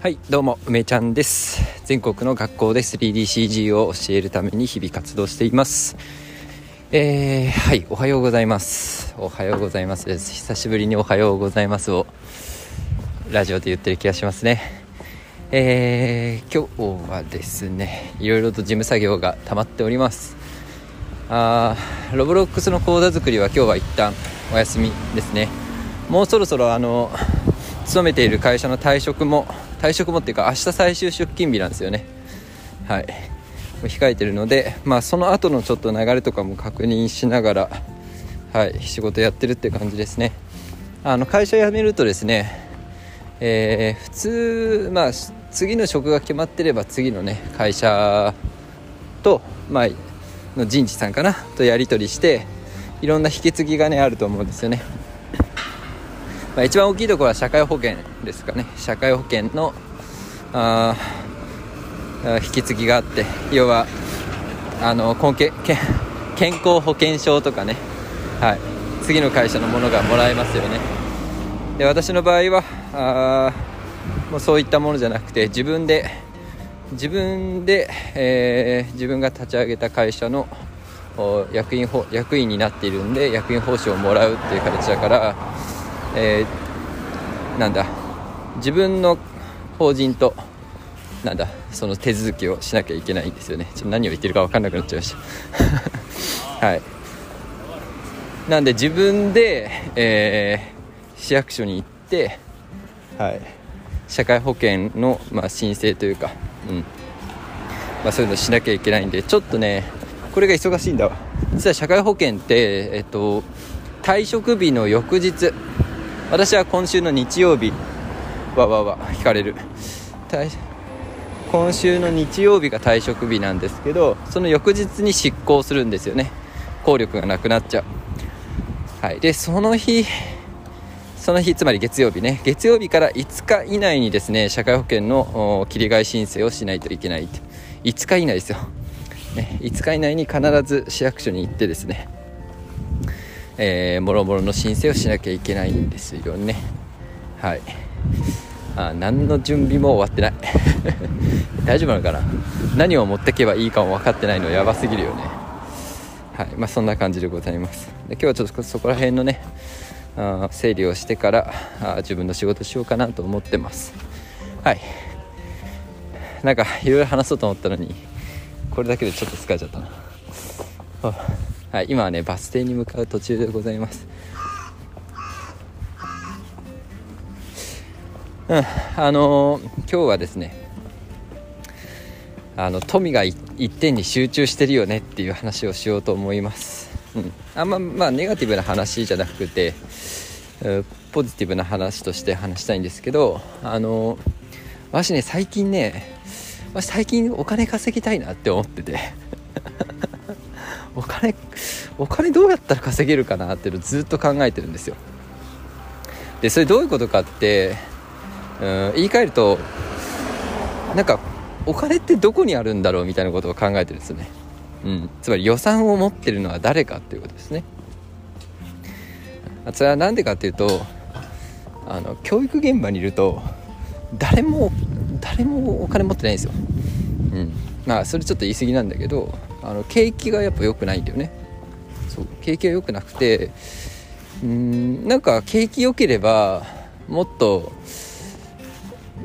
はいどうも梅ちゃんです。全国の学校で 3DCG を教えるために日々活動しています。えー、はいおはようございます。おはようございます。久しぶりにおはようございますをラジオで言ってる気がしますね。えー、今日はですねいろいろと事務作業が溜まっております。あーロブロックスの講座作りは今日は一旦お休みですね。もうそろそろあの勤めている会社の退職も退職もっていうか明日最終出勤日なんですよね。はい。控えてるのでまあその後のちょっと流れとかも確認しながらはい仕事やってるって感じですね。あの会社辞めるとですねえー、普通まあ次の職が決まってれば次のね会社とまあの人事さんかなとやり取りしていろんな引き継ぎがねあると思うんですよね。まあ、一番大きいところは社会保険ですかね。社会保険のあ引き継ぎがあって要はあの根け健康保険証とかね、はい、次の会社のものがもらえますよね。で私の場合はあもうそういったものじゃなくて自分で自分で、えー、自分が立ち上げた会社の役員役員になっているんで役員報酬をもらうっていう形だからえー、なんだ自分の法人となんだその手続きをしなきゃいけないんですよね。ちょっと何を言ってるか分かんなくなっちゃいました。はい。なんで自分で、えー、市役所に行ってはい。社会保険の、まあ、申請というか、うん。まあ、そういうのしなきゃいけないんでちょっとねこれが忙しいんだわ。実は社会保険って、えっと、退職日の翌日私は今週の日曜日。わわわ引かれる。今週の日曜日が退職日なんですけどその翌日に執行するんですよね。効力がなくなっちゃう。はい。でその日その日つまり月曜日ね。月曜日から5日以内にですね社会保険の切り替え申請をしないといけない5日以内ですよ、ね、5日以内に必ず市役所に行ってですねえー、もろもろの申請をしなきゃいけないんですよね。はい。あ何の準備も終わってない。大丈夫なのかな？何を持ってけばいいかも分かってないのやばすぎるよね。はい。まあそんな感じでございます。で今日はちょっとそこら辺のねあ整理をしてからあ自分の仕事しようかなと思ってます。はい。なんかいろいろ話そうと思ったのにこれだけでちょっと疲れちゃったな。ははい、今はねバス停に向かう途中でございます。うんあのー、今日はですねあの富が一点に集中してるよねっていう話をしようと思います、うん、あんままあネガティブな話じゃなくてポジティブな話として話したいんですけどあの私ね最近ね私最近お金稼ぎたいなって思ってて。お 金お金どうやったら稼げるかなっていうのをずっと考えてるんですよ。でそれどういうことかってうん言い換えるとなんかお金ってどこにあるんだろうみたいなことを考えてるんですよね、うん、つまり予算を持ってるのは誰かっていうことですね。それは何でかっていうとあの教育現場にいると誰も誰もお金持ってないんですよ、うん、まあそれちょっと言い過ぎなんだけどあの景気がやっぱ良くないんだよね。そう景気が良くなくてうんなんか景気良ければもっと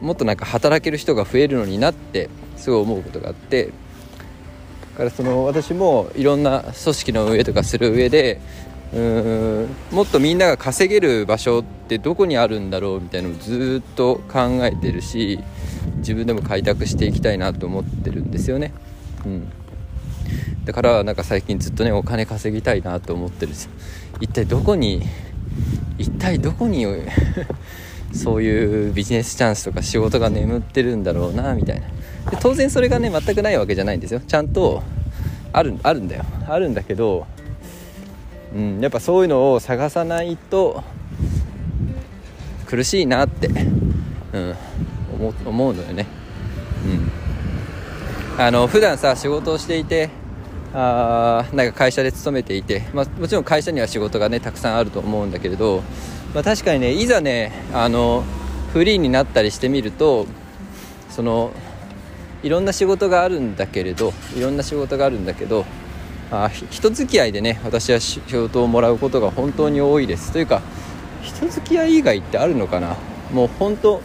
もっとなんか働ける人が増えるのになってすごい思うことがあってだからその私もいろんな組織の上とかする上でうんもっとみんなが稼げる場所ってどこにあるんだろうみたいなのをずっと考えてるし自分でも開拓していきたいなと思ってるんですよね。うんだからなんか最近ずっとねお金稼ぎたいなと思ってるんですよ一体どこに一体どこに そういうビジネスチャンスとか仕事が眠ってるんだろうなみたいな。で当然それがね全くないわけじゃないんですよ。ちゃんとあるあるんだよ。あるんだけど、うん、やっぱそういうのを探さないと苦しいなって、うん、思思うのよね。うん。あの普段さ仕事をしていてあなんか会社で勤めていて、まあ、もちろん会社には仕事がねたくさんあると思うんだけれど、まあ、確かにねいざねあのフリーになったりしてみるとそのいろんな仕事があるんだけれどいろんな仕事があるんだけどあ人付き合いでね私は仕事をもらうことが本当に多いです。というか人付き合い以外ってあるのかな？もう本当、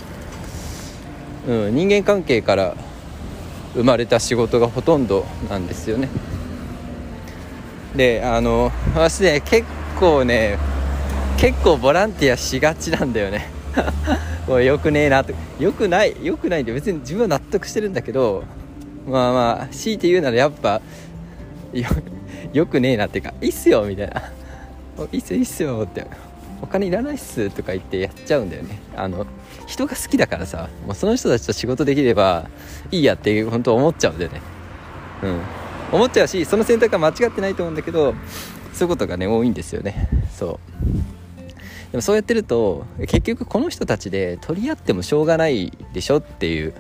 うん、人間関係から生まれた仕事がほとんどなんですよね。であの私ね結構ね結構ボランティアしがちなんだよね。もうよくねえなと。よくないよくないんで別に自分は納得してるんだけどまあまあ強いて言うならやっぱよよくねえなっていうかいいっすよみたいな。いいっすよいいっすよって。お金いらないっすとか言ってやっちゃうんだよね。あの人が好きだからさもうその人たちと仕事できればいいやって本当思っちゃうんだよね。うん。思っちゃうしその選択は間違ってないと思うんだけどそういうことがね多いんですよね。そう。でもそうやってると結局この人たちで取り合ってもしょうがないでしょっていう。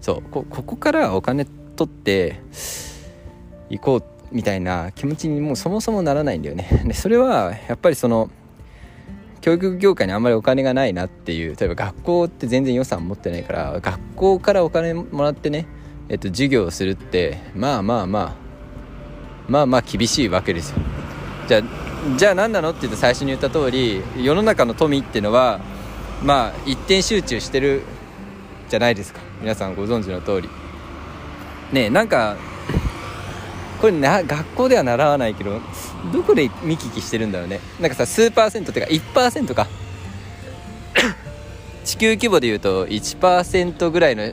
そう。ここからお金取って行こうみたいな気持ちにもうそもそもならないんだよね。でそれはやっぱりその教育業界にあんまりお金がないなっていう例えば学校って全然予算持ってないから学校からお金もらってね、えっと、授業をするってまあまあまあまあまあ厳しいわけですよ。じゃあじゃあ何なのって言って最初に言った通り世の中の富っていうのはまあ一点集中してるじゃないですか。皆さんご存知の通り。ねなんかこれな学校では習わないけどどこで見聞きしてるんだろうね。なんかさ数パーセントっていうか1%か。地球規模でいうと1%ぐらいの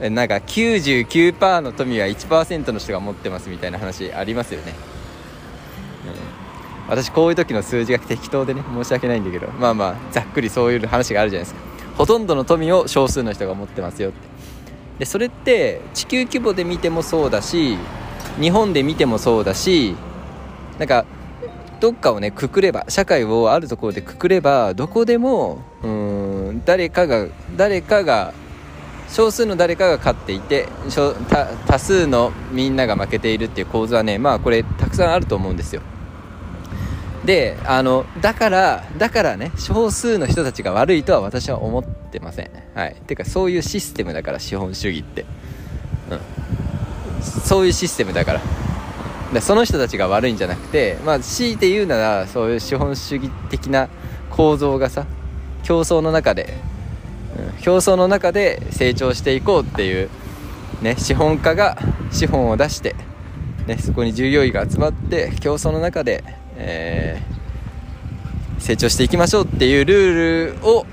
なんか99%の富は1%の人が持ってますみたいな話ありますよね、うん、私こういう時の数字が適当でね申し訳ないんだけどまあまあざっくりそういう話があるじゃないですか。ほとんどの富を少数の人が持ってますよって。でそれって地球規模で見てもそうだし日本で見てもそうだしなんかどっかをねくくれば社会をあるところでくくればどこでもうん誰かが誰かが少数の誰かが勝っていて多数のみんなが負けているっていう構図はねまあこれたくさんあると思うんですよ。であのだからだからね少数の人たちが悪いとは私は思ってません。はい。てかそういうシステムだから資本主義って。うん。そういうシステムだから。でその人たちが悪いんじゃなくてまあ強いて言うならそういう資本主義的な構造がさ競争の中で、競争の中で成長していこうっていうね資本家が資本を出してね、そこに従業員が集まって競争の中でえー、成長していきましょうっていうルールを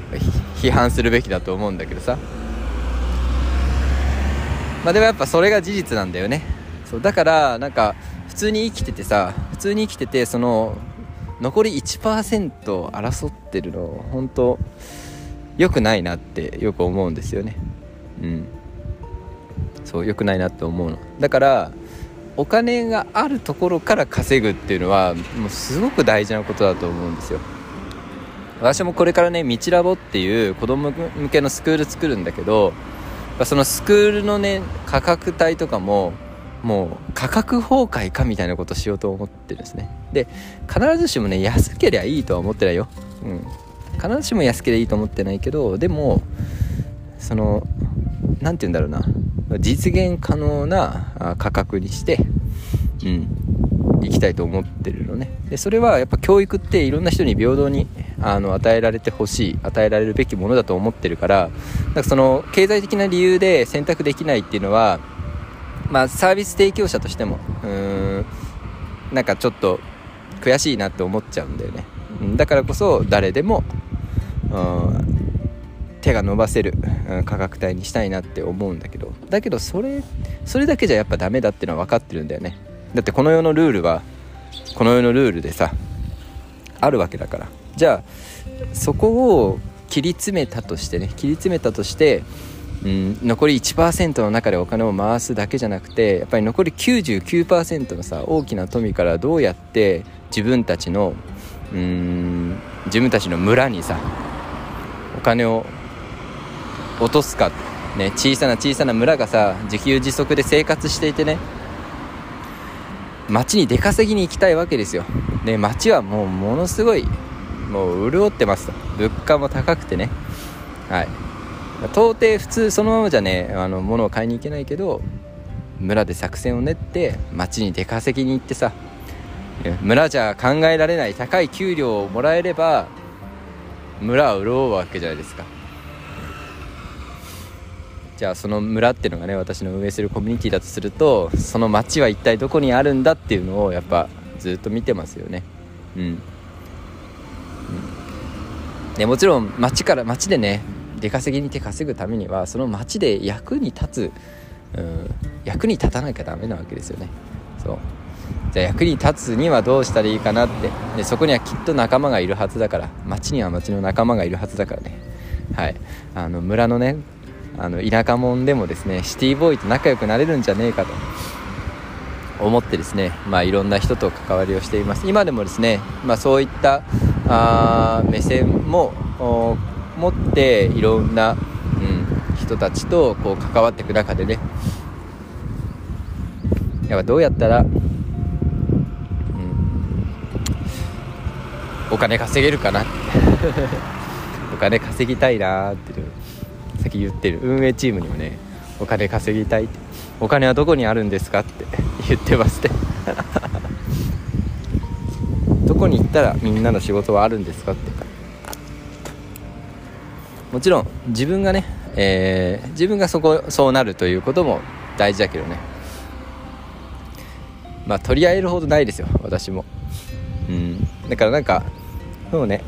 批判するべきだと思うんだけどさ。まあでもやっぱそれが事実なんだよね。そうだからなんか普通に生きててさ普通に生きててその残り1%争ってるの本当良くないなってよく思うんですよね。うん。そう良くないなって思うの。だからお金があるところから稼ぐっていうのはもうすごく大事なことだと思うんですよ。私もこれからね道ラボっていう子供向けのスクール作るんだけどそのスクールのね価格帯とかももう価格崩壊かみたいなことしようと思ってるんですね。で必ずしもね安ければいいとは思ってないよ。うん。必ずしも安ければいいと思ってないけどでもその何て言うんだろうな。実現可能な価格にして、うん、行きたいと思ってるのね。でそれはやっぱ教育っていろんな人に平等にあの与えられてほしい与えられるべきものだと思ってるからなんかその経済的な理由で選択できないっていうのは、まあ、サービス提供者としてもうーんなんかちょっと悔しいなって思っちゃうんだよね。だからこそ誰でも、手が伸ばせる価格帯にしたいなって思うんだけど。だけどそれそれだけじゃやっぱダメだっていうのは分かってるんだよね。だってこの世のルールはこの世のルールでさあるわけだから。じゃあそこを切り詰めたとしてね切り詰めたとしてうん、残り1%の中でお金を回すだけじゃなくてやっぱり残り99%のさ大きな富からどうやって自分たちのうん自分たちの村にさ金を落とすか、ね、小さな小さな村がさ自給自足で生活していてね。町に出稼ぎに行きたいわけですよ、ね、町はもうものすごいもう潤ってます。物価も高くてね。はい。到底普通そのままじゃねあの物を買いに行けないけど村で作戦を練って町に出稼ぎに行ってさ村じゃ考えられない高い給料をもらえれば村は潤うわけじゃないですか。じゃあその村っていうのがね私の運営するコミュニティだとするとその町は一体どこにあるんだっていうのをやっぱずっと見てますよね。うん、うん、でもちろん町から町でね出稼ぎに手稼ぐためにはその町で役に立つ、うん、役に立たなきゃダメなわけですよね。そう。じゃあ役に立つにはどうしたらいいかなって。でそこにはきっと仲間がいるはずだから。町には町の仲間がいるはずだからね。はい。あの村のねあの田舎者でもですねシティボーイと仲良くなれるんじゃねえかと。思ってですね、まあ、いろんな人と関わりをしています。今でもですね、まあ、そういったあ目線も持っていろんな、うん、人たちとこう関わっていく中でね。やっぱどうやったら、お金稼げるかな お金稼ぎたいなってさっき言ってる運営チームにもねお金稼ぎたいってお金はどこにあるんですかって 言ってますね どこに行ったらみんなの仕事はあるんですかって。もちろん自分がね、えー、自分がそこそうなるということも大事だけどね。まあ取り合えるほどないですよ私も。だからなんかそうね。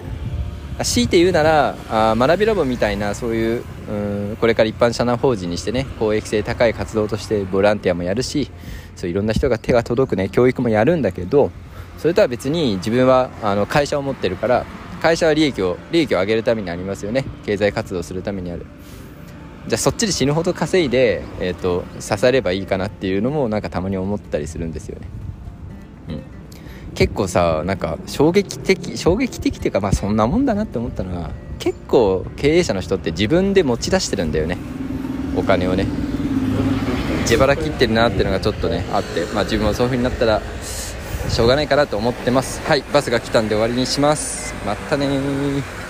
強いて言うならあ学びラボみたいなそういううんこれから一般社団法人にしてね公益性高い活動としてボランティアもやるしそういろんな人が手が届くね教育もやるんだけどそれとは別に自分はあの会社を持ってるから会社は利益を利益を上げるためにありますよね。経済活動するためにある。じゃあそっちで死ぬほど稼いで、えーと、刺さればいいかなっていうのもなんかたまに思ったりするんですよね。結構さなんか衝撃的衝撃的っていうかまあそんなもんだなって思ったのは結構経営者の人って自分で持ち出してるんだよね。お金をね。自腹切ってるなっていうのがちょっとねあって。まあ自分もそういう風になったらしょうがないかなと思ってます。はいバスが来たんで終わりにします。またね